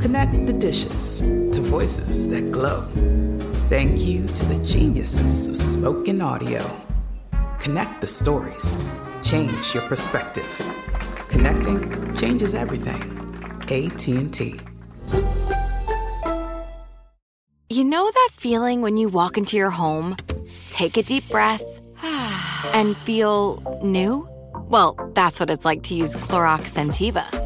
Connect the dishes to voices that glow. Thank you to the geniuses of spoken audio. Connect the stories. Change your perspective. Connecting changes everything. AT&T. You know that feeling when you walk into your home, take a deep breath, and feel new? Well, that's what it's like to use Clorox Scentiva.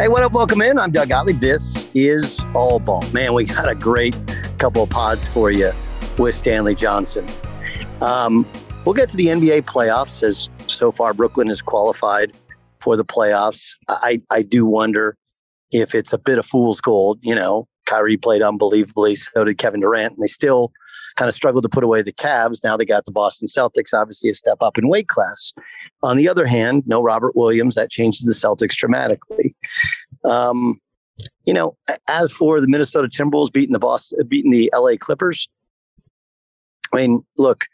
Hey, what up? Welcome in. I'm Doug Gottlieb. This is All Ball. Man, we got a great couple of pods for you with Stanley Johnson. Um, we'll get to the NBA playoffs as so far Brooklyn is qualified for the playoffs. I, I do wonder if it's a bit of fool's gold. You know, Kyrie played unbelievably, so did Kevin Durant, and they still kind of struggled to put away the Cavs. Now they got the Boston Celtics, obviously a step up in weight class. On the other hand, no Robert Williams. That changes the Celtics dramatically. Um, you know, as for the Minnesota Timberwolves beating the Boston, beating the LA Clippers, I mean, look,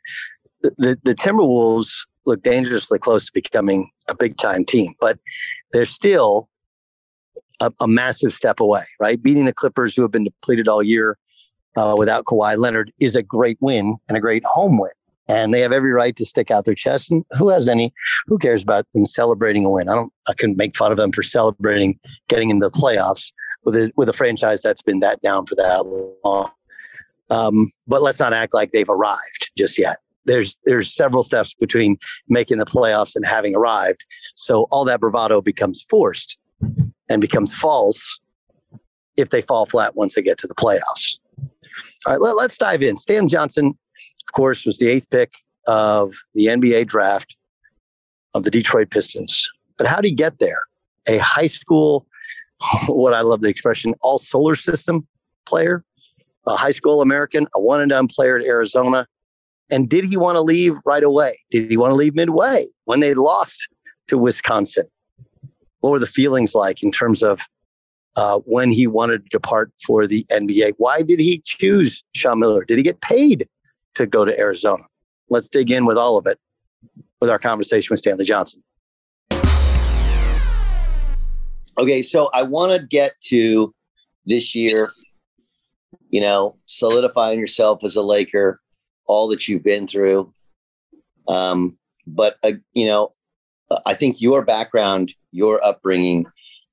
the, the, the Timberwolves look dangerously close to becoming a big time team, but they're still a, a, massive step away, right? Beating the Clippers, who have been depleted all year uh, without Kawhi Leonard, is a great win and a great home win. And they have every right to stick out their chest. And who has any? Who cares about them celebrating a win? I don't. I can make fun of them for celebrating getting into the playoffs with a with a franchise that's been that down for that long. Um, but let's not act like they've arrived just yet. There's there's several steps between making the playoffs and having arrived. So all that bravado becomes forced and becomes false if they fall flat once they get to the playoffs. All right, let, let's dive in. Stan Johnson, of course, was the eighth pick of the NBA draft of the Detroit Pistons. But how did he get there? A high school, what I love the expression, all solar system player, a high school American, a one and done player at Arizona. And did he want to leave right away? Did he want to leave midway when they lost to Wisconsin? What were the feelings like in terms of uh, when he wanted to depart for the NBA? Why did he choose Sean Miller? Did he get paid to go to Arizona? Let's dig in with all of it with our conversation with Stanley Johnson. Okay, so I want to get to this year, you know, solidifying yourself as a Laker, all that you've been through. Um, but, uh, you know, I think your background, your upbringing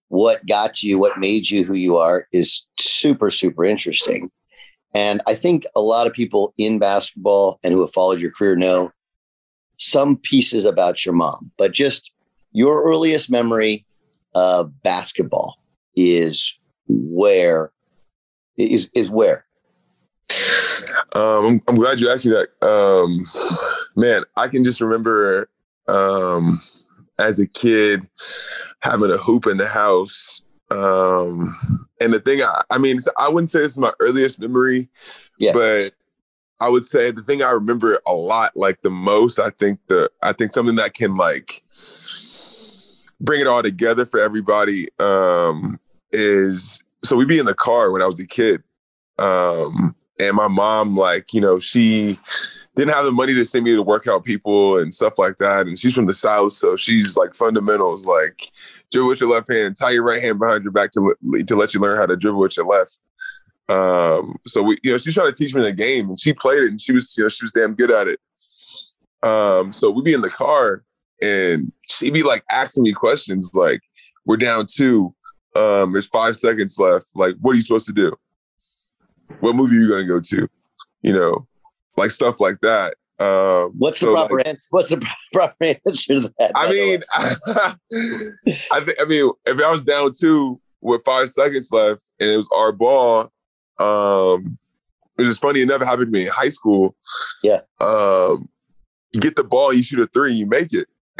what got you, what made you who you are is super, super interesting. And I think a lot of people in basketball and who have followed your career know some pieces about your mom, but just your earliest memory of basketball is where is is where um, I'm, I'm, glad you asked me that. Um, man, I can just remember um, as a kid having a hoop in the house. Um, and the thing, I, I mean, I wouldn't say it's my earliest memory, yeah. but I would say the thing I remember a lot, like the most, I think the, I think something that can like bring it all together for everybody um, is so we'd be in the car when I was a kid. Um, and my mom, like, you know, she didn't have the money to send me to workout people and stuff like that. And she's from the South. So she's like fundamentals, like dribble with your left hand, tie your right hand behind your back to, to let you learn how to dribble with your left. Um, so we, you know, she's trying to teach me the game and she played it and she was, you know, she was damn good at it. Um, so we'd be in the car and she'd be like asking me questions like, we're down two. Um, there's five seconds left. Like, what are you supposed to do? What movie are you gonna go to? You know, like stuff like that. Um, what's so the proper like, answer? What's the proper answer to that? I mean, I think I mean if I was down two with five seconds left and it was our ball, um, which is funny, it never happened to me in high school. Yeah. Um, you get the ball, you shoot a three, you make it.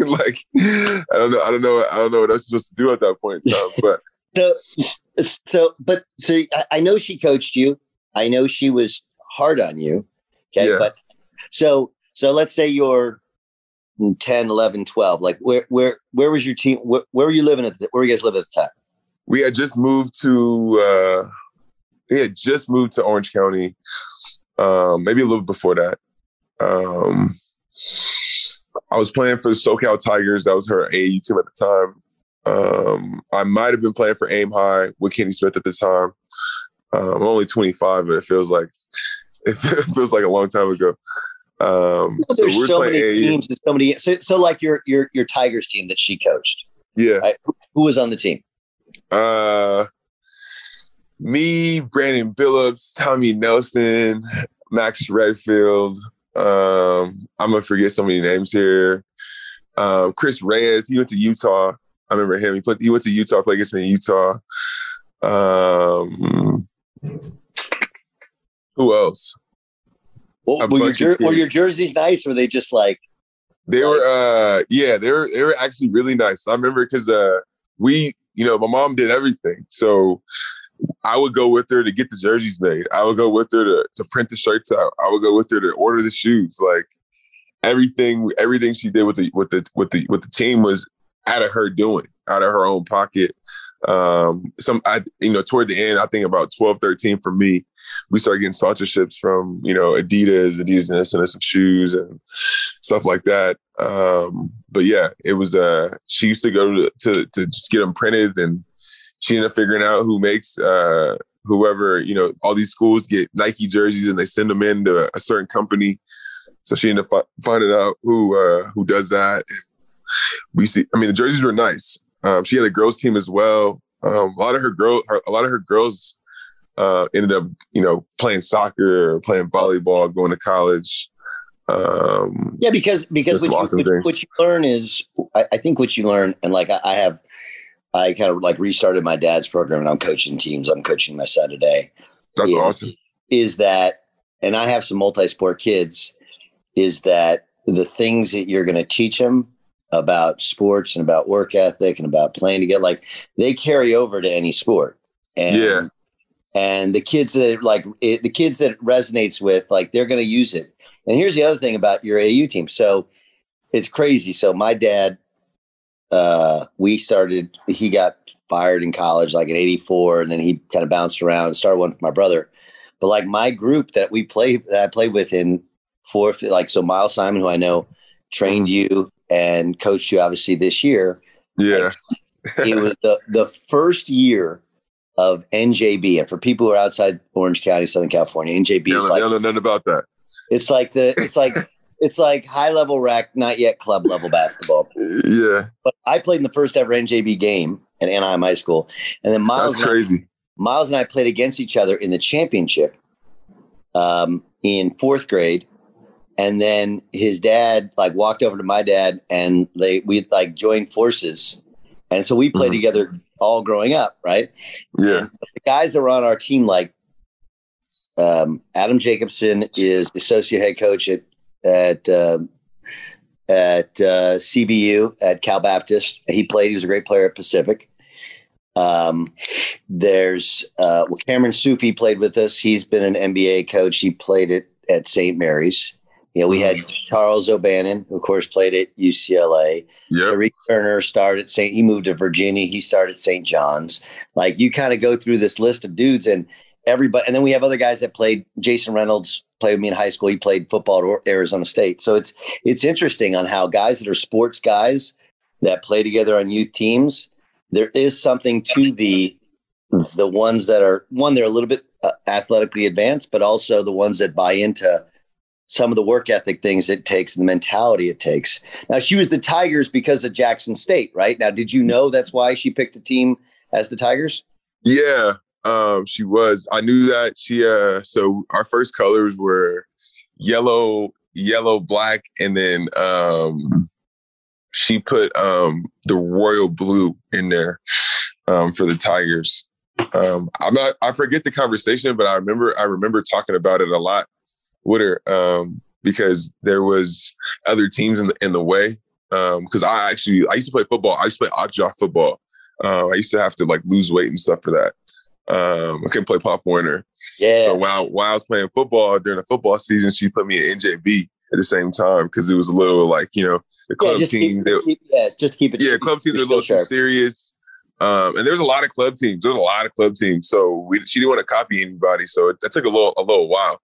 like I don't know, I don't know, I don't know what else supposed to do at that point in time. But so, so, but so I know she coached you. I know she was hard on you. Okay. Yeah. But so, so let's say you're 10, 11, 12. Like where, where, where was your team? Where, where were you living at the, where were you guys living at the time? We had just moved to, uh, we had just moved to Orange County. Um, maybe a little before that. Um, I was playing for the SoCal Tigers. That was her AAU team at the time. Um, I might have been playing for Aim High with Kenny Smith at the time. Um, I'm only 25, but it feels like it feels like a long time ago. Um, so there's so many AAU. teams and so many. So, so like your your your Tigers team that she coached. Yeah. Right? Who was on the team? Uh, me, Brandon Billups, Tommy Nelson, Max Redfield. Um, I'm gonna forget so many names here. Um, Chris Reyes, he went to Utah. I remember him. He put he went to Utah, played against me in Utah. Um, who else? Well, were, your jer- were your jerseys nice? Or were they just like? They like- were. uh Yeah, they were. They were actually really nice. I remember because uh we, you know, my mom did everything, so I would go with her to get the jerseys made. I would go with her to to print the shirts out. I would go with her to order the shoes. Like everything, everything she did with the with the with the with the team was out of her doing, out of her own pocket. Um, some, I, you know, toward the end, I think about 12, 13 for me, we started getting sponsorships from, you know, Adidas, Adidas and some shoes and stuff like that. Um, but yeah, it was, uh, she used to go to, to, to just get them printed and she ended up figuring out who makes, uh, whoever, you know, all these schools get Nike jerseys and they send them in to a certain company. So she ended up fi- finding out who, uh, who does that we see. I mean, the jerseys were nice. Um, she had a girls team as well. Um, a lot of her girl, her, a lot of her girls uh, ended up, you know, playing soccer, or playing volleyball, going to college. Um, yeah, because because what you, what, what you, learn is, I, I, think what you learn, and like I, I have, I kind of like restarted my dad's program, and I'm coaching teams. I'm coaching my son today. That's is, awesome. Is that, and I have some multi-sport kids. Is that the things that you're going to teach them about sports and about work ethic and about playing together, like they carry over to any sport. And, yeah. And the kids that like it, the kids that it resonates with, like they're going to use it. And here's the other thing about your AU team. So it's crazy. So my dad, uh, we started, he got fired in college like in 84 and then he kind of bounced around and started one for my brother. But like my group that we play, that I played with in fourth, like, so Miles Simon, who I know trained mm-hmm. you and coached you obviously this year. Yeah. it was the, the first year of NJB. And for people who are outside Orange County, Southern California, NJB is like, know nothing about that. It's like the, it's like, it's like high level rec, not yet club level basketball. Yeah. But I played in the first ever NJB game at Anaheim High School, and then Miles. That's crazy. And I, Miles and I played against each other in the championship um, in fourth grade, and then his dad like walked over to my dad, and they we like joined forces, and so we played mm-hmm. together all growing up, right? Yeah. And the guys that were on our team, like um, Adam Jacobson, is associate head coach at at uh, at uh, CBU at Cal Baptist. He played. He was a great player at Pacific. Um, there's uh, well, Cameron Sufi played with us. He's been an NBA coach. He played it at St. Mary's. You know, we had Charles O'Bannon, who of course played at UCLA. Yep. Tariq Turner started at St. He moved to Virginia. He started St. John's. Like you kind of go through this list of dudes, and everybody, and then we have other guys that played. Jason Reynolds played with me in high school. He played football at Arizona State. So it's it's interesting on how guys that are sports guys that play together on youth teams. There is something to the the ones that are one they're a little bit uh, athletically advanced, but also the ones that buy into some of the work ethic things it takes and the mentality it takes. Now, she was the Tigers because of Jackson State, right? Now, did you know that's why she picked the team as the Tigers? Yeah, um, she was. I knew that she. Uh, so our first colors were yellow, yellow, black, and then um, she put um, the royal blue in there um, for the Tigers. Um, I'm not. I forget the conversation, but I remember. I remember talking about it a lot with her um, because there was other teams in the in the way. Because um, I actually I used to play football. I used to play odd job football. Uh, I used to have to like lose weight and stuff for that. Um, I couldn't play Pop Warner. Yeah. So while while I was playing football during the football season, she put me in NJB at the same time because it was a little like you know the club yeah, teams. Keep, keep, yeah, just keep it. Yeah, club teams are a little too serious. Um, and there's a lot of club teams. There's a lot of club teams. So we, she didn't want to copy anybody. So it, that took a little a little while.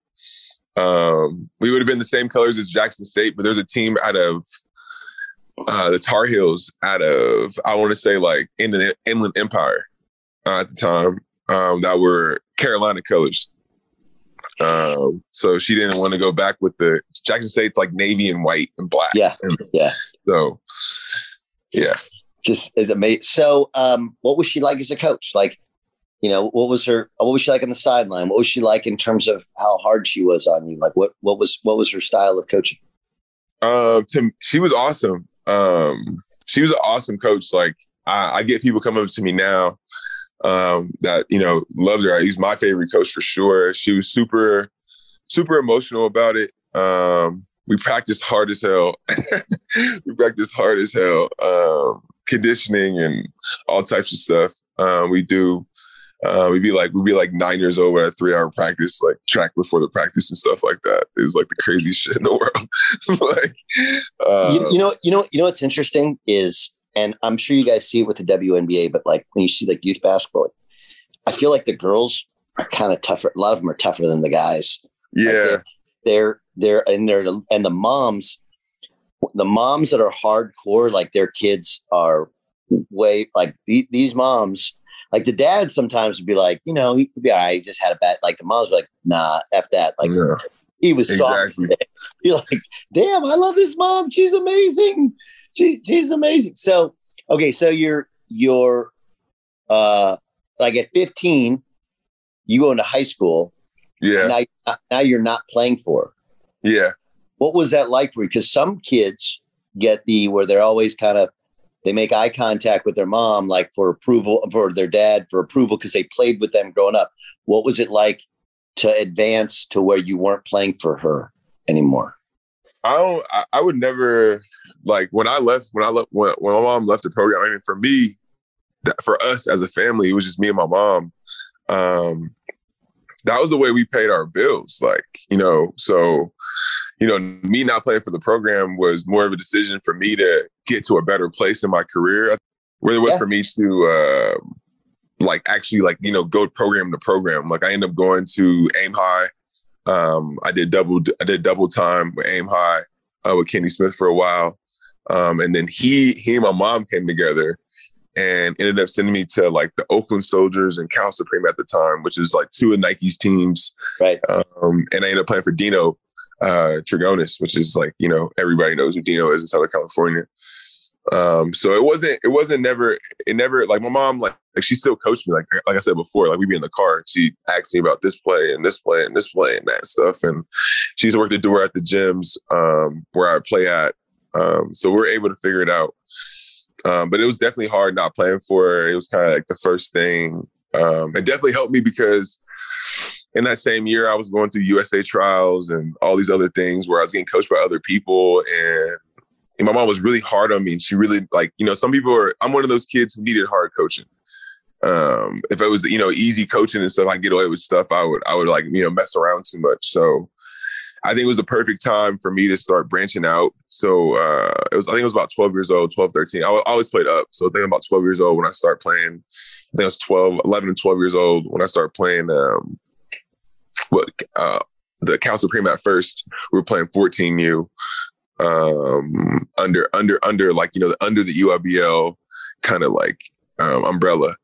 Um, we would have been the same colors as Jackson State, but there's a team out of uh, the Tar Heels out of I want to say like in the Inland Empire uh, at the time um, that were Carolina colors. Um, so she didn't want to go back with the Jackson State's like navy and white and black. Yeah, and, yeah. So, yeah, just it's amazing. So, um, what was she like as a coach? Like, you know, what was her, what was she like on the sideline? What was she like in terms of how hard she was on you? Like what, what was, what was her style of coaching? Um, she was awesome. Um, she was an awesome coach. Like I, I get people coming up to me now, um, that, you know, loved her. He's my favorite coach for sure. She was super, super emotional about it. Um, we practiced hard as hell. we practiced hard as hell. Um, conditioning and all types of stuff. Um, we do uh, we'd be like we'd be like nine years old at a three hour practice, like track before the practice and stuff like that. It's like the craziest shit in the world. like, uh, you, you, know, you know, you know what's interesting is, and I'm sure you guys see it with the WNBA, but like when you see like youth basketball, I feel like the girls are kind of tougher. A lot of them are tougher than the guys. Yeah, like they're, they're they're and they're and the moms, the moms that are hardcore, like their kids are way like these moms like the dad sometimes would be like, you know, he could be all right. He just had a bad, like the mom's like, nah, F that. Like yeah. he was exactly. soft. You're like, damn, I love this mom. She's amazing. She, she's amazing. So, okay. So you're, you're, uh, like at 15, you go into high school. Yeah. Now, now you're not playing for her. Yeah. What was that like for you? Because some kids get the where they're always kind of they make eye contact with their mom, like for approval, for their dad for approval, because they played with them growing up. What was it like to advance to where you weren't playing for her anymore? I don't. I, I would never like when I left. When I left. When, when my mom left the program. I mean, for me, that, for us as a family, it was just me and my mom. Um, that was the way we paid our bills. Like you know, so you know, me not playing for the program was more of a decision for me to get to a better place in my career. Where it was yeah. for me to uh, like actually like you know go program to program. Like I ended up going to Aim High. Um, I did double I did double time with Aim High uh, with Kenny Smith for a while, um, and then he he and my mom came together and ended up sending me to like the Oakland Soldiers and Cal Supreme at the time, which is like two of Nike's teams. Right. Um, and I ended up playing for Dino uh, Trigonis, which is like, you know, everybody knows who Dino is in Southern California. Um, so it wasn't it wasn't never it never like my mom like like she still coached me like like I said before like we'd be in the car she asked me about this play and this play and this play and that stuff. And she used to the door at the gyms um, where I play at. Um, so we are able to figure it out. Um, but it was definitely hard not playing for her. It was kind of like the first thing. Um, it definitely helped me because in that same year I was going through USA trials and all these other things where I was getting coached by other people. And and my mom was really hard on me. And she really like you know some people are i'm one of those kids who needed hard coaching. Um if it was you know easy coaching and stuff i get away with stuff i would i would like you know mess around too much. So i think it was the perfect time for me to start branching out. So uh it was i think it was about 12 years old 12 13 i always played up. So i think about 12 years old when i start playing. I think i was 12 11 and 12 years old when i started playing um what uh the Cal Supreme at first we were playing 14u um, under under under like you know under the EYBL kind of like um, umbrella.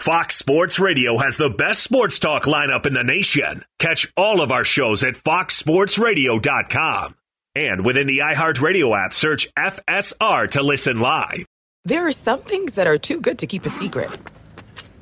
Fox Sports Radio has the best sports talk lineup in the nation. Catch all of our shows at foxsportsradio.com. And within the iHeartRadio app, search FSR to listen live. There are some things that are too good to keep a secret.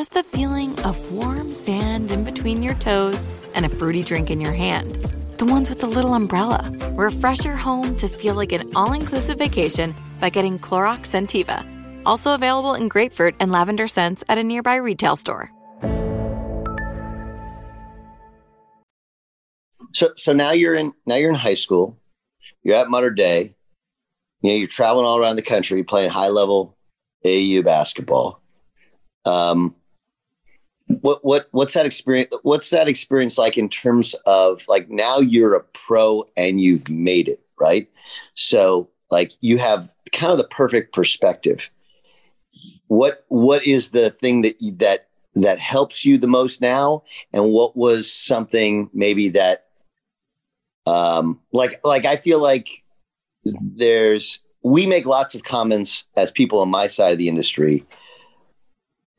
just the feeling of warm sand in between your toes and a fruity drink in your hand. The ones with the little umbrella. Refresh your home to feel like an all inclusive vacation by getting Clorox Scentiva. Also available in grapefruit and lavender scents at a nearby retail store. So, so now you're in now you're in high school. You're at Mater Dei. You know you're traveling all around the country playing high level AU basketball. Um, what what what's that experience what's that experience like in terms of like now you're a pro and you've made it right? So like you have kind of the perfect perspective. What what is the thing that you, that that helps you the most now? And what was something maybe that um like like i feel like there's we make lots of comments as people on my side of the industry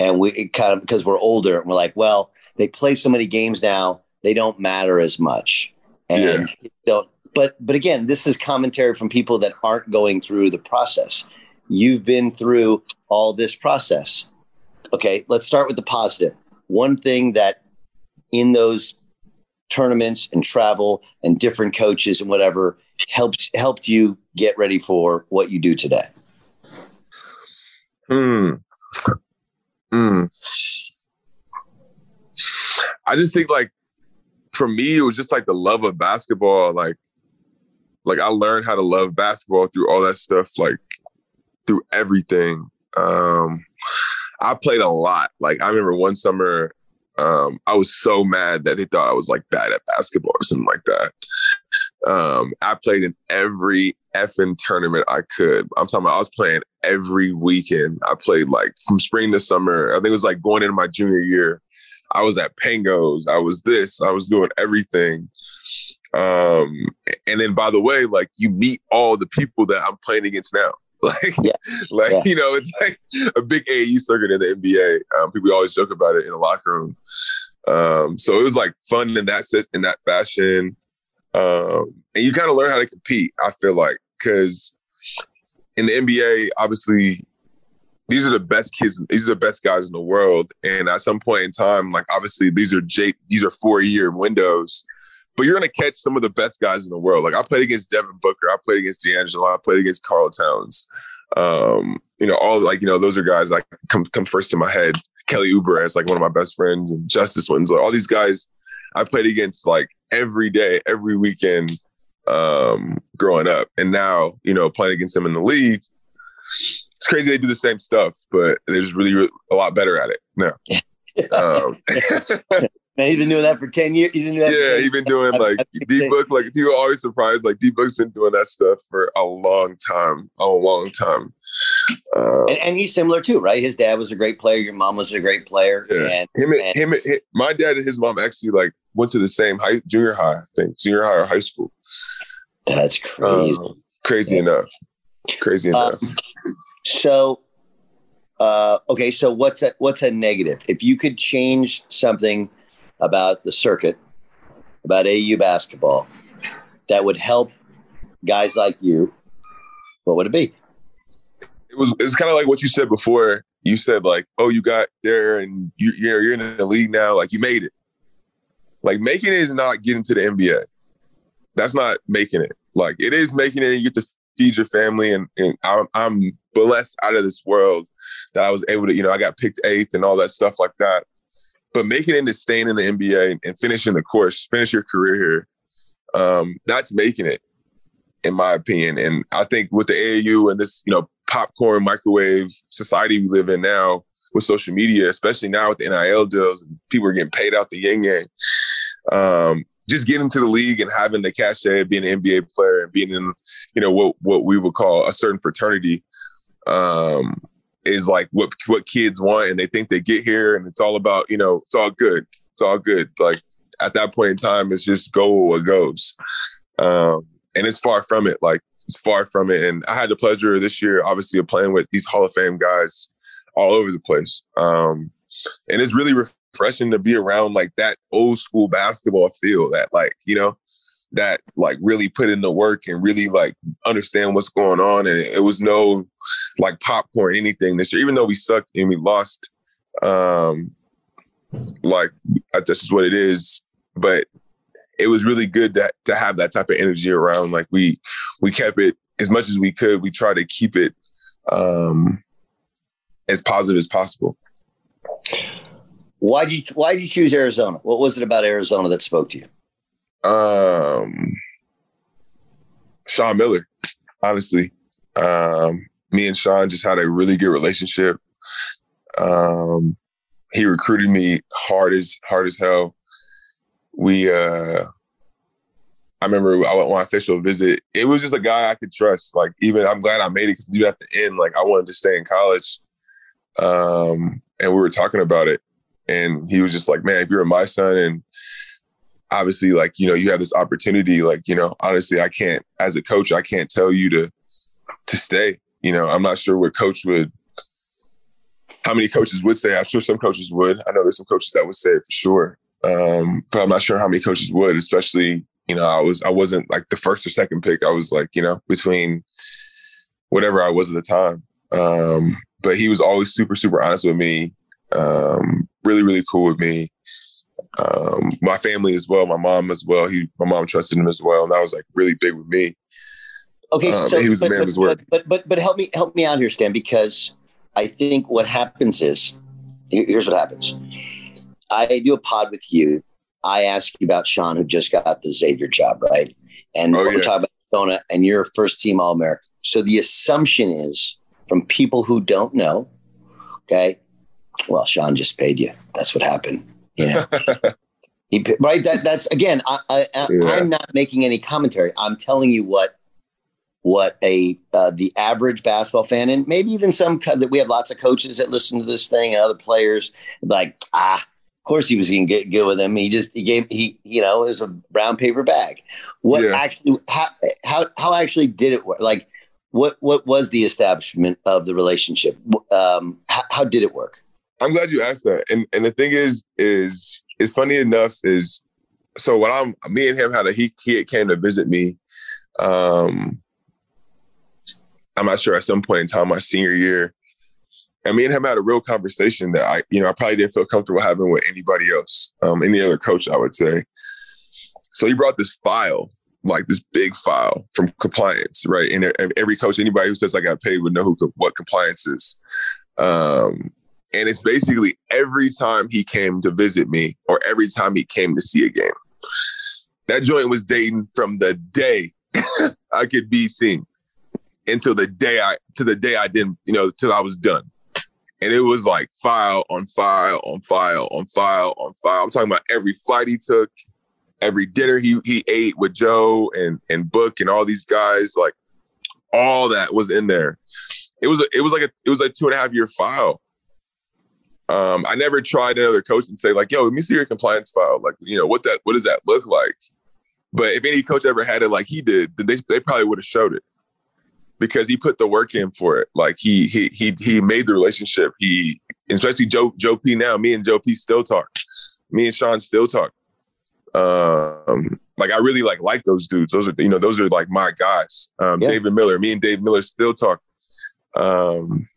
and we kind of because we're older and we're like, well, they play so many games now, they don't matter as much. And yeah. don't but but again, this is commentary from people that aren't going through the process. You've been through all this process. Okay, let's start with the positive. One thing that in those tournaments and travel and different coaches and whatever helped helped you get ready for what you do today? Hmm. Hmm. I just think like for me, it was just like the love of basketball. Like, like I learned how to love basketball through all that stuff, like through everything. Um, I played a lot. Like I remember one summer, um, I was so mad that they thought I was like bad at basketball or something like that. Um, I played in every effing tournament I could. I'm talking about I was playing every weekend. I played like from spring to summer. I think it was like going into my junior year. I was at Pangos. I was this. I was doing everything. Um, and then by the way, like you meet all the people that I'm playing against now. Like, yeah. like yeah. you know, it's like a big AAU circuit in the NBA. Um, people always joke about it in the locker room. Um, so it was like fun in that in that fashion. Um, and you kind of learn how to compete. I feel like because in the NBA, obviously, these are the best kids. These are the best guys in the world. And at some point in time, like obviously, these are J, these are four year windows but you're to catch some of the best guys in the world. Like I played against Devin Booker, I played against D'Angelo, I played against Karl Towns. Um, you know, all like you know, those are guys like come come first to my head. Kelly Oubre as like one of my best friends, and Justice Winslow. All these guys I played against like every day, every weekend, um, growing up, and now you know playing against them in the league. It's crazy they do the same stuff, but they're just really, really a lot better at it now. um, Man, he's been doing that for 10 years. He's been doing yeah, he's been doing like D Book. Like people are always surprised. Like D Book's been doing that stuff for a long time, a long time. Uh, and, and, he's similar too, right? His dad was a great player. Your mom was a great player. Yeah. And, him, and, him, him, my dad and his mom actually like went to the same high, junior high, I think, junior high or high school. That's crazy. Um, crazy yeah. enough. Crazy um, enough. so, uh, okay, so what's a what's a negative? If you could change something about the circuit, about AU basketball that would help guys like you, what would it be? It was it's kind of like what you said before. You said like, oh, you got there and you, you're you're in the league now, like you made it. Like making it is not getting to the NBA. That's not making it. Like it is making it. You get to feed your family, and, and I'm, I'm blessed out of this world that I was able to. You know, I got picked eighth and all that stuff like that. But making it into staying in the NBA and finishing the course, finish your career here, um, that's making it, in my opinion. And I think with the AAU and this, you know, popcorn microwave society we live in now with social media, especially now with the NIL deals, and people are getting paid out the yin yang. Um, just getting to the league and having the cachet of being an NBA player and being in, you know, what what we would call a certain fraternity. Um, is like what what kids want and they think they get here and it's all about you know it's all good it's all good like at that point in time it's just go what goes um and it's far from it like it's far from it and i had the pleasure this year obviously of playing with these hall of fame guys all over the place um and it's really refreshing to be around like that old school basketball feel that like you know that like really put in the work and really like understand what's going on. And it, it was no like popcorn anything this year, even though we sucked and we lost. Um, like that's just what it is. But it was really good to to have that type of energy around. Like we we kept it as much as we could. We tried to keep it um, as positive as possible. Why did you Why did you choose Arizona? What was it about Arizona that spoke to you? Um, Sean Miller, honestly. Um, me and Sean just had a really good relationship. Um, he recruited me hard as hard as hell. We uh I remember I went on official visit. It was just a guy I could trust. Like even I'm glad I made it because even at the end, like I wanted to stay in college. Um, and we were talking about it. And he was just like, Man, if you're my son and obviously like you know you have this opportunity like you know honestly i can't as a coach i can't tell you to to stay you know i'm not sure what coach would how many coaches would say i'm sure some coaches would i know there's some coaches that would say it for sure um, but i'm not sure how many coaches would especially you know i was i wasn't like the first or second pick i was like you know between whatever i was at the time um, but he was always super super honest with me um, really really cool with me um, my family as well, my mom as well. He, my mom trusted him as well, and that was like really big with me. Okay, Um, so he was a but, man of but, his word. But, but but but help me help me out here, Stan, because I think what happens is here's what happens. I do a pod with you. I ask you about Sean, who just got the Xavier job, right? And Oh, we're talking about Arizona, and you're a first team All American. So the assumption is from people who don't know, okay, well, Sean just paid you. That's what happened. You know, he right. That that's again. I, I, I Yeah. I'm not making any commentary. I'm telling you what what a uh, the average basketball fan and maybe even some co- that we have lots of coaches that listen to this thing and other players like ah of course he was going to get good with him he just he gave he you know it was a brown paper bag what Yeah. actually how how how actually did it work like what what was the establishment of the relationship um how, how did it work I'm glad you asked that. And and the thing is, is it's funny enough is so when I'm me and him had a he he came to visit me. Um I'm not sure at some point in time my senior year. And me and him had a real conversation that I, you know, I probably didn't feel comfortable having with anybody else, um, any other coach, I would say. So he brought this file, like this big file from compliance, right? And every coach, anybody who says I got paid would know who what compliance is. Um, and it's basically every time he came to visit me or every time he came to see a game. That joint was dating from the day I could be seen until the day I to the day I didn't, you know, till I was done. And it was like file on file on file on file on file. I'm talking about every flight he took, every dinner he he ate with Joe and and Book and all these guys, like all that was in there. It was a, it was like a it was like two and a half year file. Um, I never tried another coach and say like, "Yo, let me see your compliance file." Like, you know, what that what does that look like? But if any coach ever had it like he did, then they they probably would have showed it because he put the work in for it. Like he he he he made the relationship. He especially Joe Joe P. Now, me and Joe P. still talk. Me and Sean still talk. Um, like I really like like those dudes. Those are you know those are like my guys. Um, Yeah. David Miller. Me and Dave Miller still talk. Um,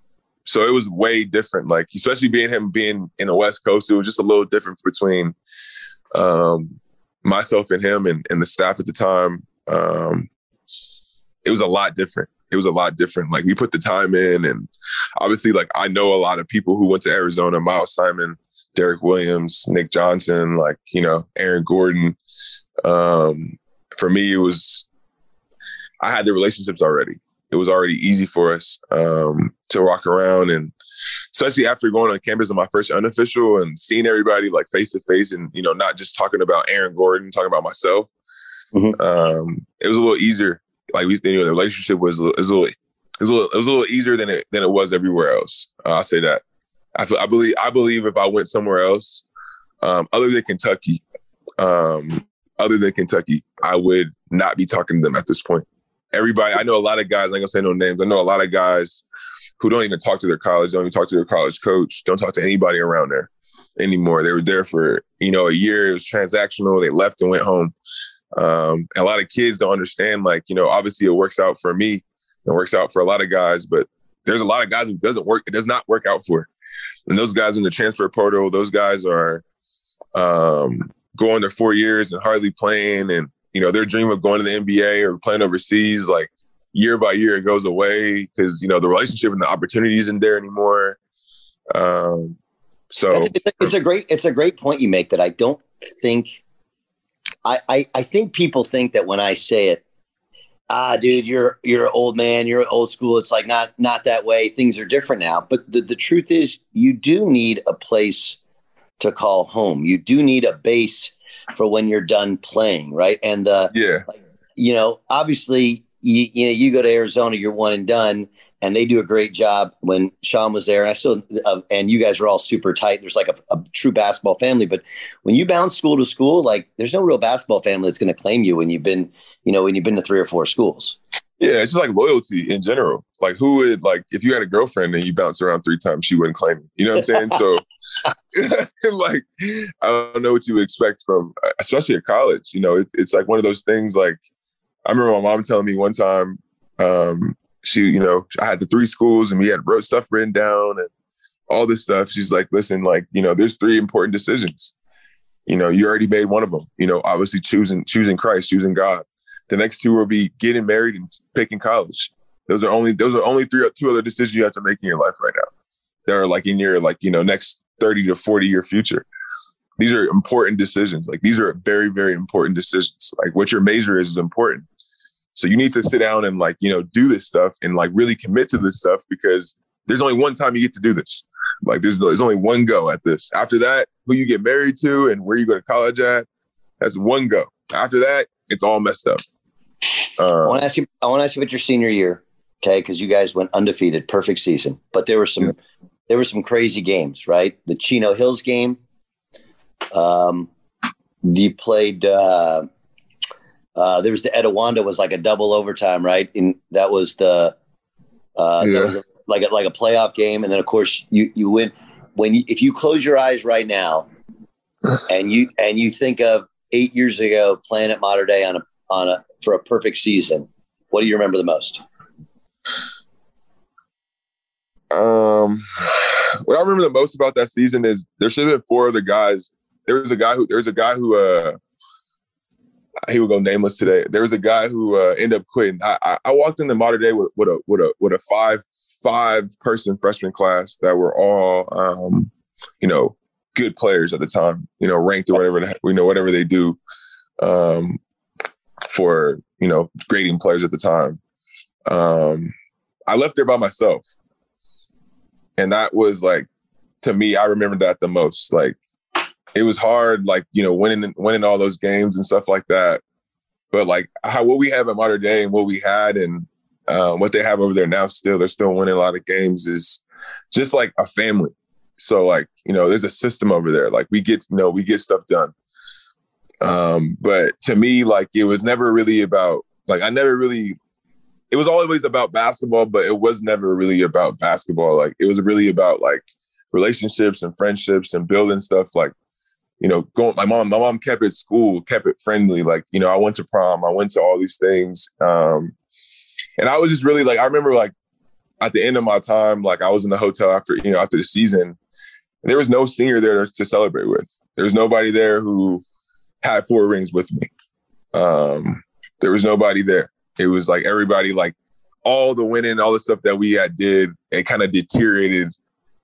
so it was way different. Like especially being him being in the West Coast, it was just a little different between um, myself and him and, and the staff at the time. Um, it was a lot different. It was a lot different. Like we put the time in, and obviously, like I know a lot of people who went to Arizona: Miles Simon, Derrick Williams, Nick Johnson, like you know, Aaron Gordon. Um, for me, it was I had the relationships already. It was already easy for us um, to walk around, and especially after going on campus on my first unofficial and seeing everybody like face to face, and you know, not just talking about Aaron Gordon, talking about myself. Mhm. Um, it was a little easier. Like we, know, the relationship was a little, it was a little, it was a little, it was a little easier than it than it was everywhere else. Uh, I'll say that. I feel, I believe, I believe if I went somewhere else, um, other than Kentucky, um, other than Kentucky, I would not be talking to them at this point. Everybody, I know a lot of guys. I ain't gonna say no names. I know a lot of guys who don't even talk to their college, don't even talk to their college coach, don't talk to anybody around there anymore. They were there for you know a year. It was transactional. They left and went home. Um, a lot of kids don't understand. Like you know, obviously it works out for me. It works out for a lot of guys, but there's a lot of guys who doesn't work. It does not work out for. And those guys in the transfer portal, those guys are um, going their four years and hardly playing, and you know their dream of going to the NBA or playing overseas, like year by year, it goes away because you know the relationship and the opportunity isn't there anymore. Um, so a, it's a great it's a great point you make that I don't think I, I I think people think that when I say it, ah, dude, you're you're an old man, you're old school. It's like not not that way. Things are different now. But the, the truth is, you do need a place to call home. You do need a base for when you're done playing, right? And the yeah, you know, obviously, you, you know, you go to Arizona, you're one and done, and they do a great job. When Sean was there, and I still, uh, and you guys are all super tight. There's like a, a true basketball family. But when you bounce school to school, like there's no real basketball family that's going to claim you when you've been, you know, when you've been to three or four schools. Yeah, it's just like loyalty in general. Like who would like if you had a girlfriend and you bounced around three times, she wouldn't claim you. You know what I'm saying? so like I don't know what you expect from especially at college. You know, it, it's like one of those things like I remember my mom telling me one time, um, she, you know, I had the three schools and we had wrote stuff written down and all this stuff. She's like, listen, like, you know, there's three important decisions. You know, you already made one of them. You know, obviously choosing choosing Christ, choosing God. The next two will be getting married and picking college. Those are only those are only three two other decisions you have to make in your life right now. That are like in your like you know next thirty to forty year future. These are important decisions. Like these are very very important decisions. Like what your major is is important. So you need to sit down and like you know do this stuff and like really commit to this stuff because there's only one time you get to do this. Like there's there's only one go at this. After that, who you get married to and where you go to college at, that's one go. After that, it's all messed up. Uh, I want to ask you. I want to ask you about your senior year, okay? Because you guys went undefeated, perfect season. But there were some, yeah. there were some crazy games, right? The Chino Hills game. Um, you played. Uh, uh, there was the Etiwanda was like a double overtime, right? And that was the. Uh, yeah. that was a, like a, like a playoff game, and then of course you you win when you, if you close your eyes right now, and you and you think of eight years ago playing at Mater Dei on a on a for a perfect season, what do you remember the most? Um, what I remember the most about that season is there should have been four other guys. There was a guy who there was a guy who uh he would go nameless today. There was a guy who uh, ended up quitting. I, I, I walked in the Mater Dei with, with a with a with a five five person freshman class that were all um, you know good players at the time. You know, ranked or whatever we know whatever they do um, for you know grading players at the time. Um, I left there by myself, and that was like to me. I remember that the most. Like it was hard, like you know, winning winning all those games and stuff like that. But like how what we have at Mater Dei and what we had and um, what they have over there now, still they're still winning a lot of games. Is just like a family. So like you know, there's a system over there. Like we get you know we get stuff done. Um, but to me, like it was never really about like I never really. It was always about basketball, but it was never really about basketball. Like it was really about like relationships and friendships and building stuff like you know, going, my mom, my mom kept it school, kept it friendly. Like, you know, I went to prom, I went to all these things. Um, and I was just really like, I remember like at the end of my time, like I was in the hotel after, you know, after the season, there was no senior there to celebrate with. There was nobody there who had four rings with me. Um, there was nobody there. It was like everybody, like all the winning, all the stuff that we had did, it kind of deteriorated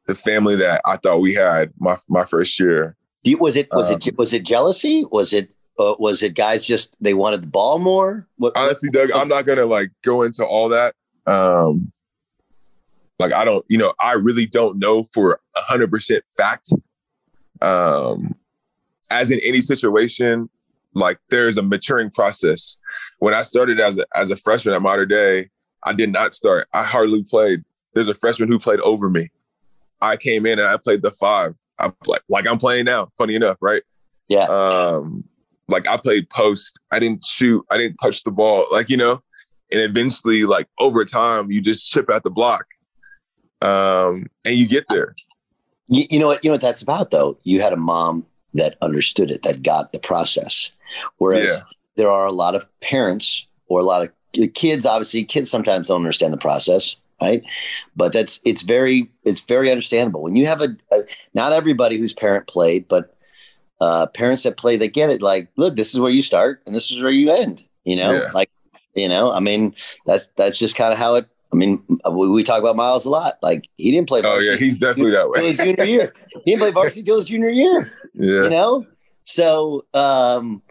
the family that I thought we had my my first year. Was it was um, it was it jealousy? Was it uh, was it guys just they wanted the ball more? What, honestly, Doug, I'm not gonna like go into all that. Um, like I don't, you know, I really don't know for a hundred percent fact. Um, as in any situation, like there's a maturing process. When I started as a as a freshman at Mater Dei, I did not start. I hardly played. There's a freshman who played over me. I came in and I played the five. I like like I'm playing now. Funny enough, right? Yeah. Um, like I played post. I didn't shoot. I didn't touch the ball. Like you know, and eventually, like over time, you just chip at the block, um, and you get there. You, you know what? You know what that's about, though. You had a mom that understood it, that got the process. Whereas yeah. there are a lot of parents or a lot of kids. Obviously, kids sometimes don't understand the process right but that's it's very it's very understandable when you have a, a not everybody whose parent played but uh, parents that play, they get it. Like, look, this is where you start and this is where you end. You know, yeah. like, you know, I mean, that's that's just kind of how it. I mean, we, we, talk about Miles a lot. Like, he didn't play. Varsity. Oh yeah, he's definitely that way. his junior year, he didn't play varsity until his junior year. Yeah, you know. So, um,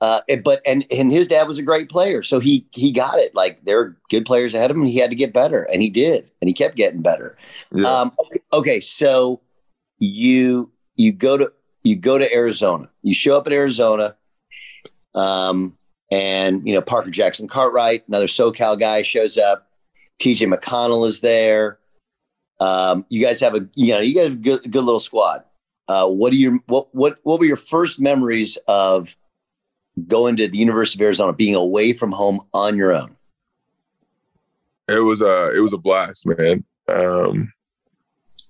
uh, but and and his dad was a great player, so he he got it. Like there are good players ahead of him, and he had to get better, and he did, and he kept getting better. Yeah. Um, okay, so you you go to you go to Arizona. You show up at Arizona, um, and you know Parker Jackson Cartwright, another SoCal guy, shows up. TJ McConnell is there. Um, you guys have a you know you guys have a good, good little squad. Uh, what are your what what what were your first memories of going to the University of Arizona, being away from home on your own? It was a it was a blast, man. Um,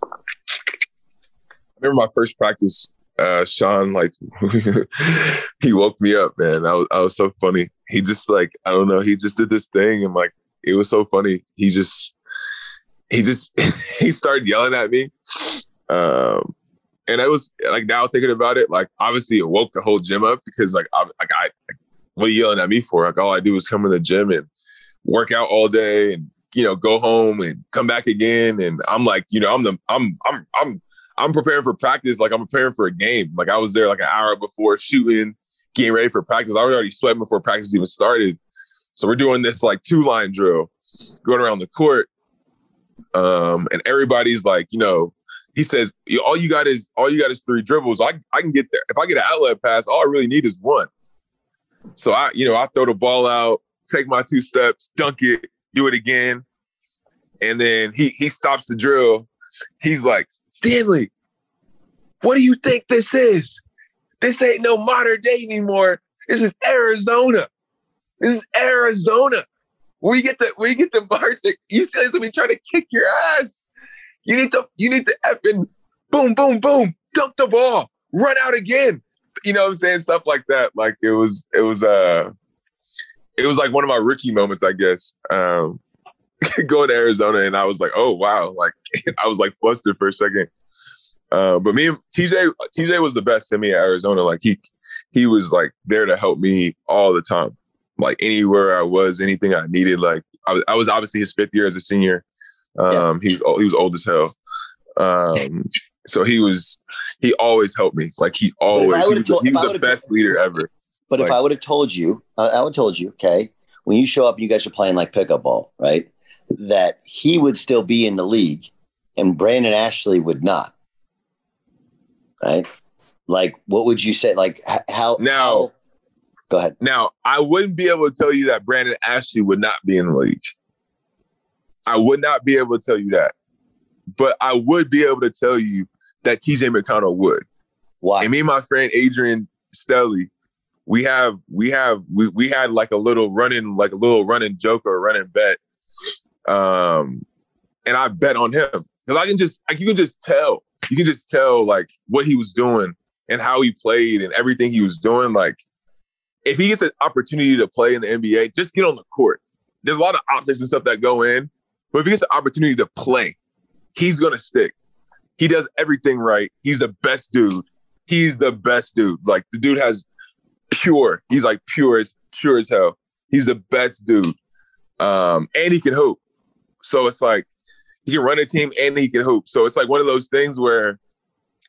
I remember my first practice uh, Sean, like he woke me up, man. I was, I was so funny. He just like, I don't know, he just did this thing and like, it was so funny. He just, he just, he started yelling at me. Um, and I was like now thinking about it, like obviously it woke the whole gym up because like I like I like, what are you yelling at me for? Like all I do is come in the gym and work out all day and you know go home and come back again and I'm like you know I'm the I'm I'm I'm I'm preparing for practice like I'm preparing for a game. Like I was there like an hour before shooting, getting ready for practice. I was already sweating before practice even started. So we're doing this like two line drill, going around the court. Um, and everybody's like, you know, he says, all you got is all you got is three dribbles. I, I can get there. If I get an outlet pass, all I really need is one. So I, you know, I throw the ball out, take my two steps, dunk it, do it again. And then he he stops the drill. He's like, Stanley, what do you think this is? This ain't no Mater Dei anymore. This is Arizona. This is Arizona. We get the we get the bars that you guys gonna be trying to kick your ass. You need to you need to effing boom, boom, boom, dunk the ball, run out again. You know what I'm saying? Stuff like that. Like it was it was uh it was like one of my rookie moments, I guess. Um going to Arizona and I was like, oh wow, like I was like flustered for a second. Uh, but me and TJ, TJ was the best to me at Arizona. Like he he was like there to help me all the time. Like anywhere I was, anything I needed. Like I I was obviously his fifth year as a senior. Um, yeah. he was he was old as hell. Um, so he was he always helped me. Like he always he was, told, he was the best leader ever. But like, if I would have told you, I would have told you, okay, when you show up and you guys are playing like pickup ball, right? That he would still be in the league and Brandon Ashley would not. Right? Like, what would you say? Like, how now? How, go ahead. Now, I wouldn't be able to tell you that Brandon Ashley would not be in the league. I would not be able to tell you that, but I would be able to tell you that TJ McConnell would. Why? And me and my friend Adrian Stelly, we have we have we we had like a little running like a little running joke or running bet, um, and I bet on him because I can just like you can just tell you can just tell like what he was doing and how he played and everything he was doing. Like if he gets an opportunity to play in the NBA, just get on the court. There's a lot of optics and stuff that go in, but if he gets the opportunity to play, he's gonna stick. He does everything right. He's the best dude. He's the best dude. Like the dude has pure. He's like pure as pure as hell. He's the best dude. Um, and he can hoop. So it's like he can run a team and he can hoop. So it's like one of those things where,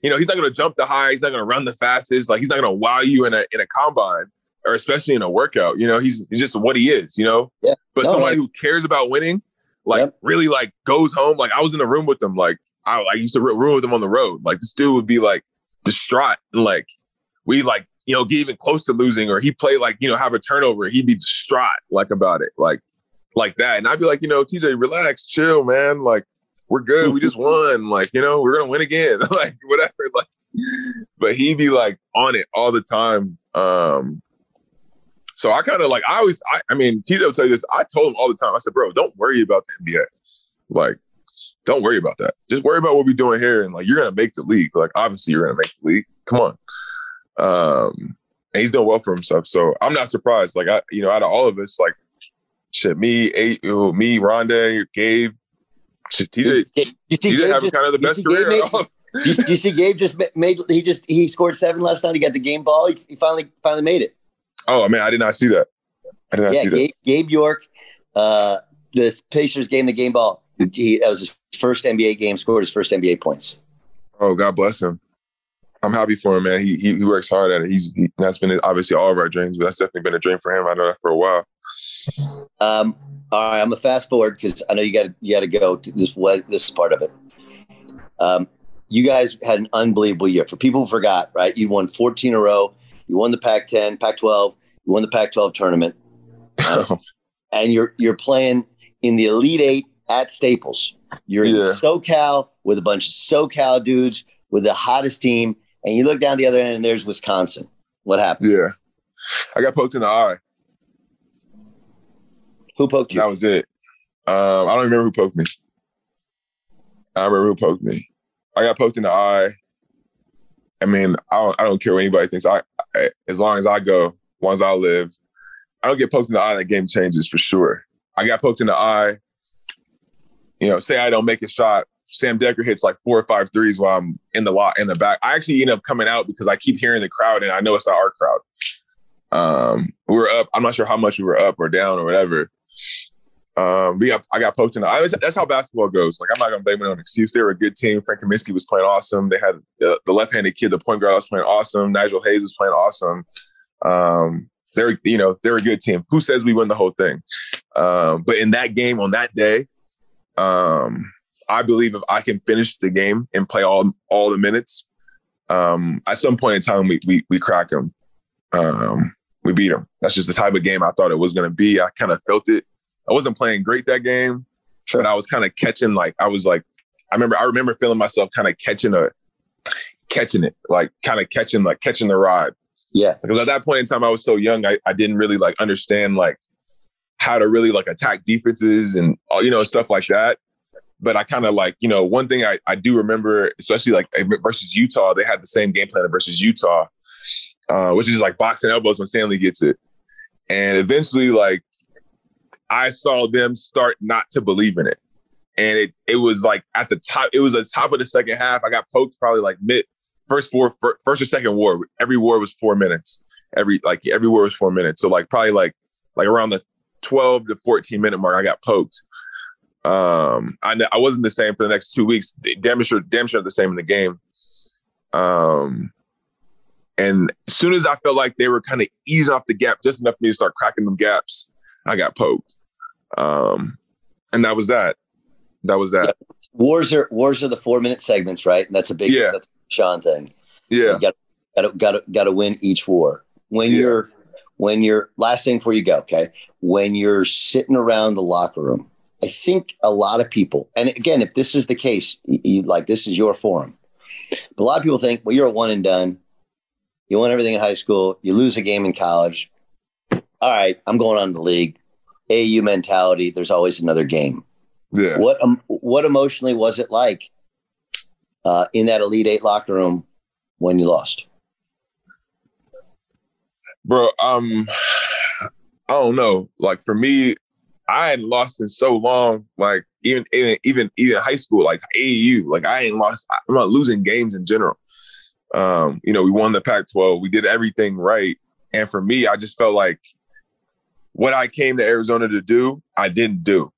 you know, he's not gonna jump the high, he's not gonna run the fastest, like he's not gonna wow you in a in a combine or especially in a workout. You know, he's, he's just what he is, you know? Yeah. But no, somebody like, who cares about winning, like yep. really like goes home. Like I was in a room with them, like I, I used to room with them on the road. Like this dude would be like distraught and like we like you know, get even close to losing, or he play like, you know, have a turnover, he'd be distraught like about it, like like that. And I'd be like, you know, TJ, relax, chill, man. Like, we're good. We just won. Like, you know, we're gonna win again. like, whatever. Like, but he'd be like on it all the time. Um, so I kind of like I always I, I mean, TJ will tell you this. I told him all the time, I said, bro, don't worry about the NBA. Like, don't worry about that. Just worry about what we're doing here. And like you're gonna make the league. Like, obviously you're gonna make the league. Come on. Um, and he's doing well for himself. So I'm not surprised. Like I, you know, out of all of us, like shit, me, eight, me, Rondae, Gabe, shit, TJ, you TJ having kind of the best career. Made, you, you, see, Gabe just made. He just he scored seven last night. He got the game ball. He, he finally finally made it. Oh man, I did not see that. I did not yeah, see Gabe, that. Gabe York, uh, the Pacers game the game ball. He that was his first NBA game. Scored his first NBA points. Oh, God bless him. I'm happy for him, man. He he, he works hard at it. He's he, that's been obviously all of our dreams, but that's definitely been a dream for him. I know that for a while. Um, all right, I'm gonna fast forward because I know you got you got to go to this. what This is part of it. Um, you guys had an unbelievable year. For people who forgot, right? You won 14 in a row. You won the Pac-10, Pac-12. You won the Pac-12 tournament, right? and you're you're playing in the Elite Eight at Staples. You're in yeah. SoCal with a bunch of SoCal dudes with the hottest team, and you look down the other end and there's Wisconsin. What happened? Yeah, I got poked in the eye. Who poked you? That was it. Um, I don't remember who poked me. I remember who poked me. I got poked in the eye. I mean, I don't, I don't care what anybody thinks. I, I, as long as I go, once I live, I don't get poked in the eye. That game changes for sure. I got poked in the eye. You know, say I don't make a shot Sam Dekker hits like four or five threes while I'm in the lot in the back. I actually end up coming out because I keep hearing the crowd and I know it's not our crowd. Um, we were up. I'm not sure how much we were up or down or whatever. Um, we I got poked in the eye. That's how basketball goes. Like I'm not gonna blame it on excuse. They were a good team. Frank Kaminsky was playing awesome. They had the, the left-handed kid, the point guard, was playing awesome. Nigel Hayes was playing awesome. Um, they're you know they're a good team. Who says we win the whole thing? Um, but in that game on that day, um, I believe if I can finish the game and play all all the minutes, um, at some point in time we we, we crack them. Um, we beat them. That's just the type of game I thought it was going to be. I kind of felt it. I wasn't playing great that game, sure. but I was kind of catching like I was like I remember I remember feeling myself kind of catching a catching it, like kind of catching like catching the ride. Yeah. Because at that point in time I was so young, I, I didn't really like understand like how to really like attack defenses and uh, you know stuff like that. But I kind of like, you know, one thing I, I do remember, especially like versus Utah, they had the same game plan versus Utah, uh, which is like boxing elbows when Stanley gets it. And eventually, like I saw them start not to believe in it. And it it was like at the top, it was the top of the second half. I got poked probably like mid first four first or second war. Every war was four minutes. Every like every war was four minutes. So like probably like like around the 12 to 14 minute mark, I got poked. Um, I I wasn't the same for the next two weeks. Damn sure, damn sure the same in the game. Um, and as soon as I felt like they were kind of easing off the gap, just enough for me to start cracking them gaps, I got poked. Um, and that was that. That was that. Yeah. Wars are wars are the four minute segments, right? And that's a big yeah. that's Sean thing. Yeah. Got to, got got got to win each war. When yeah. you're when you're last thing before you go, okay? When you're sitting around the locker room, I think a lot of people, and again, if this is the case, you, like this is your forum. But a lot of people think, well, you're a one and done. You won everything in high school. You lose a game in college. All right, I'm going on to the league. AU mentality. There's always another game. Yeah. What um, what emotionally was it like uh, in that Elite Eight locker room when you lost? Bro, um, I don't know. Like for me, I hadn't lost in so long. Like even even even even high school, like AAU, like I ain't lost. I'm not losing games in general. Um, you know, we won the Pac-12. We did everything right, and for me, I just felt like what I came to Arizona to do, I didn't do.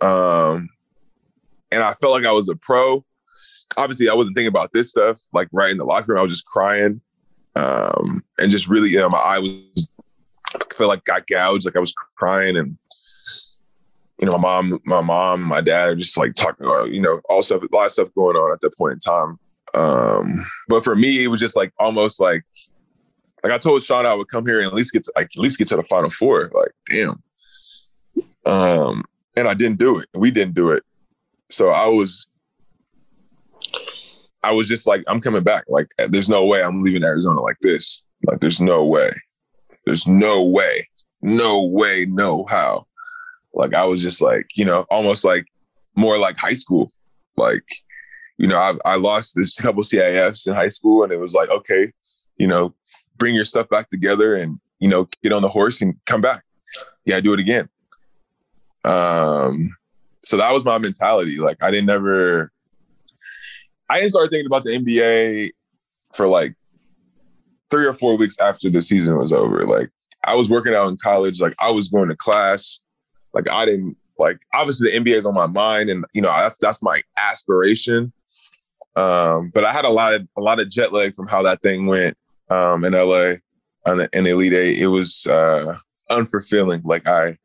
Um, and I felt like I was a pro. Obviously, I wasn't thinking about this stuff like right in the locker room. I was just crying, um, and just really, you know, my eye was I felt like got gouged, like I was crying, and you know, my mom, my mom, my dad, just like talking, you know, all stuff, a lot of stuff going on at that point in time. Um, but for me, it was just like almost like like I told Sean I would come here and at least get to like at least get to the final four. Like, damn. Um, and I didn't do it. We didn't do it. So I was I was just like, I'm coming back. Like, there's no way I'm leaving Arizona like this. Like, there's no way. There's no way. No way, no how. Like, I was just like, you know, almost like more like high school. Like, you know, I, I lost this couple CIFs in high school, and it was like, okay, you know, bring your stuff back together and you know get on the horse and come back. Yeah, do it again. Um, so that was my mentality. Like I didn't ever, I didn't start thinking about the NBA for like three or four weeks after the season was over. Like I was working out in college. Like I was going to class. Like I didn't like obviously the NBA is on my mind, and you know that's that's my aspiration. Um, but I had a lot of a lot of jet lag from how that thing went um, in LA on the, in Elite Eight. It was uh, unfulfilling. Like I,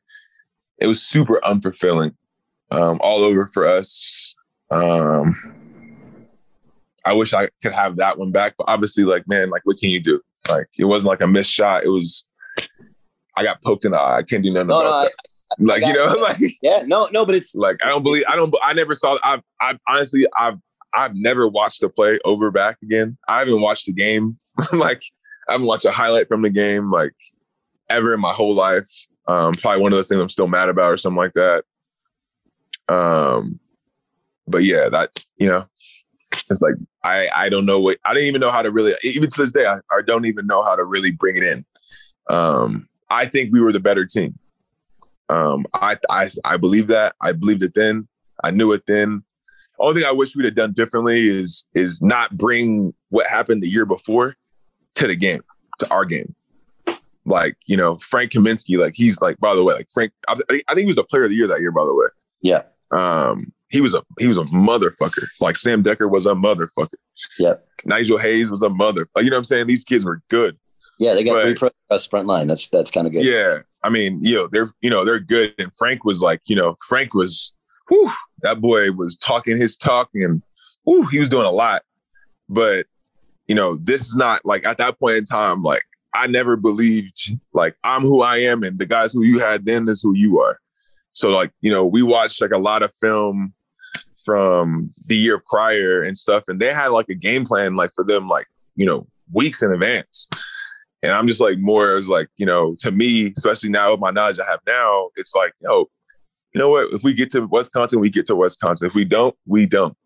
it was super unfulfilling um, all over for us. Um, I wish I could have that one back, but obviously, like man, like what can you do? Like it wasn't like a missed shot. It was I got poked in the eye. I can't do nothing no, about no, that. I, like you know, like yeah, no, no, but it's like I don't believe I don't. I never saw. I've, I've honestly, I've, I've never watched a play over back again. I haven't watched the game like I haven't watched a highlight from the game like ever in my whole life. Um, probably one of those things I'm still mad about or something like that. Um, but yeah, that you know, it's like I I don't know what I didn't even know how to really even to this day I, I don't even know how to really bring it in. Um, I think we were the better team. Um, I I I believe that I believed it then. I knew it then. Only thing I wish we'd have done differently is is not bring what happened the year before to the game, to our game. Like you know, Frank Kaminsky, like he's like by the way, like Frank, I, I think he was the player of the year that year. By the way, Yeah. um, he was a he was a motherfucker. Like Sam Dekker was a motherfucker. Yep. Nigel Hayes was a mother. Like, you know what I'm saying? These kids were good. Yeah, they got But- three pro front line. That's that's kind of good. Yeah. I mean, you know, they're you know, they're good. And Frank was like, you know, Frank was whew, that boy was talking his talk and whew, he was doing a lot. But, you know, this is not like at that point in time, like I never believed like I'm who I am and the guys who you had then is who you are. So like, you know, we watched like a lot of film from the year prior and stuff, and they had like a game plan like for them, like, you know, weeks in advance. And I'm just like more, it was like, you know, to me, especially now with my knowledge I have now, it's like, yo, you know what? If we get to Wisconsin, we get to Wisconsin. If we don't, we don't.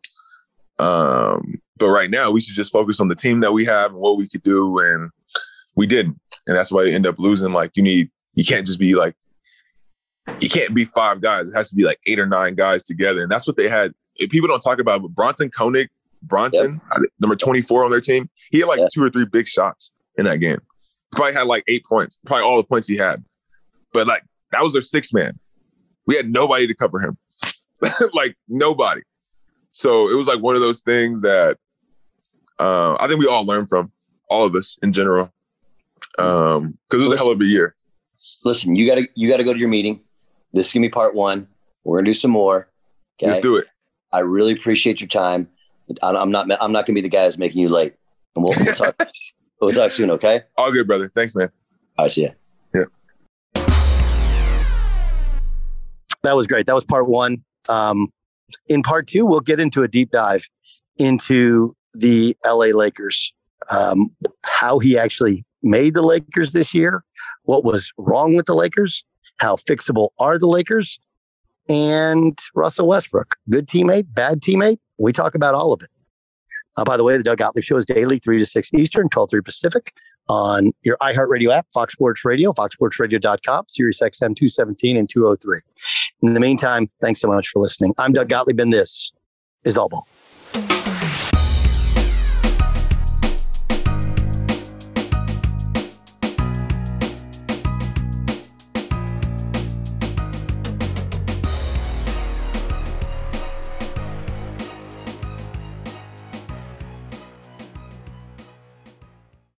Um, but right now, we should just focus on the team that we have and what we could do, and we didn't. And that's why they end up losing. Like, you need, you can't just be like, you can't be five guys. It has to be like eight or nine guys together. And that's what they had. If people don't talk about, but Bronson Koenig, Bronson, I think number 24 on their team, he had like Yeah. two or three big shots in that game. Probably had like eight points, probably all the points he had. But like, that was their six man. We had nobody to cover him, like nobody. So it was like one of those things that uh, I think we all learned from, all of us in general. Um, because it was a hell of a year. Listen, you gotta you gotta go to your meeting. This is gonna be part one. We're gonna do some more. Okay. Let's do it. I really appreciate your time. I- I'm not I'm not gonna be the guy that's making you late. And we'll, we'll talk we'll talk soon, okay? All good, brother. Thanks, man. All right, see ya. Yeah. That was great. That was part one. Um, in part two, we'll get into a deep dive into the LA Lakers, um, how he actually made the Lakers this year, what was wrong with the Lakers, how fixable are the Lakers, and Russell Westbrook. Good teammate, bad teammate. We talk about all of it. Uh, by the way, the Doug Gottlieb Show is daily, 3 to 6 Eastern, 12 3 Pacific on your iHeartRadio app, Fox Sports Radio, foxsportsradio.com, Sirius XM 217 and 203. In the meantime, thanks so much for listening. I'm Doug Gottlieb, and this is All Ball.